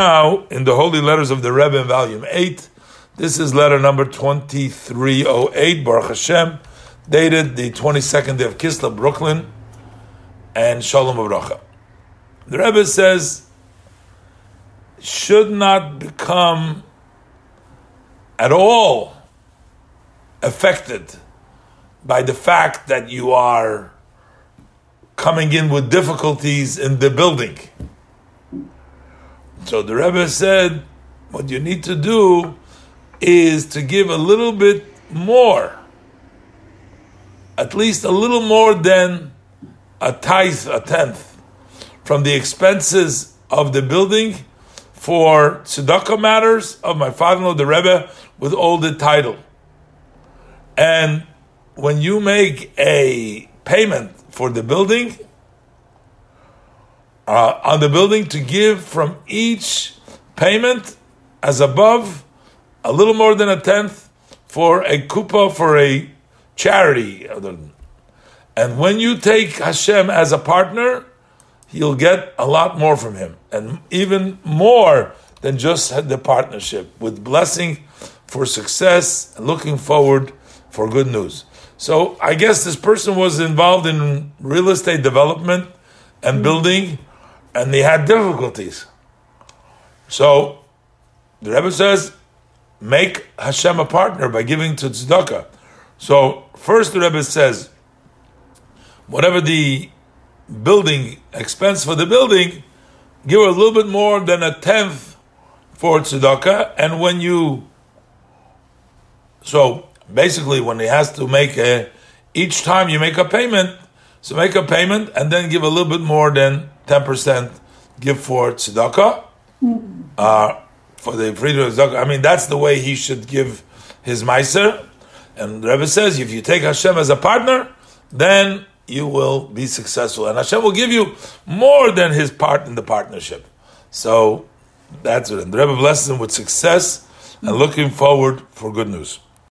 Now, in the Holy Letters of the Rebbe in Volume 8, this is letter number 2308, Baruch Hashem, dated the 22nd day of Kislev, Brooklyn, and Shalom Avracha. The Rebbe says, should not become at all affected by the fact that you are coming in with difficulties in the building. So the Rebbe said, what you need to do is to give a little bit more, at least a little more than a tithe, a tenth, from the expenses of the building for tzedakah matters of my father-in-law, the Rebbe, with all the title. And when you make a payment for the building, uh, on the building to give from each payment as above a little more than a tenth for a kupa for a charity. And when you take Hashem as a partner, you'll get a lot more from him, and even more than just the partnership, with blessing for success and looking forward for good news. So I guess this person was involved in real estate development and building, and they had difficulties. So the Rebbe says, make Hashem a partner by giving to tzedakah. So first the Rebbe says, whatever the building expense for the building, give a little bit more than a tenth for tzedakah, and when you so basically when he has to make a each time you make a payment, so make a payment and then give a little bit more than ten percent give for tzedakah. Uh, for the freedom of tzedakah. I mean that's the way he should give his meiser. And the Rebbe says if you take Hashem as a partner, then you will be successful, and Hashem will give you more than his part in the partnership. So that's it. And the Rebbe blesses him with success and looking forward for good news.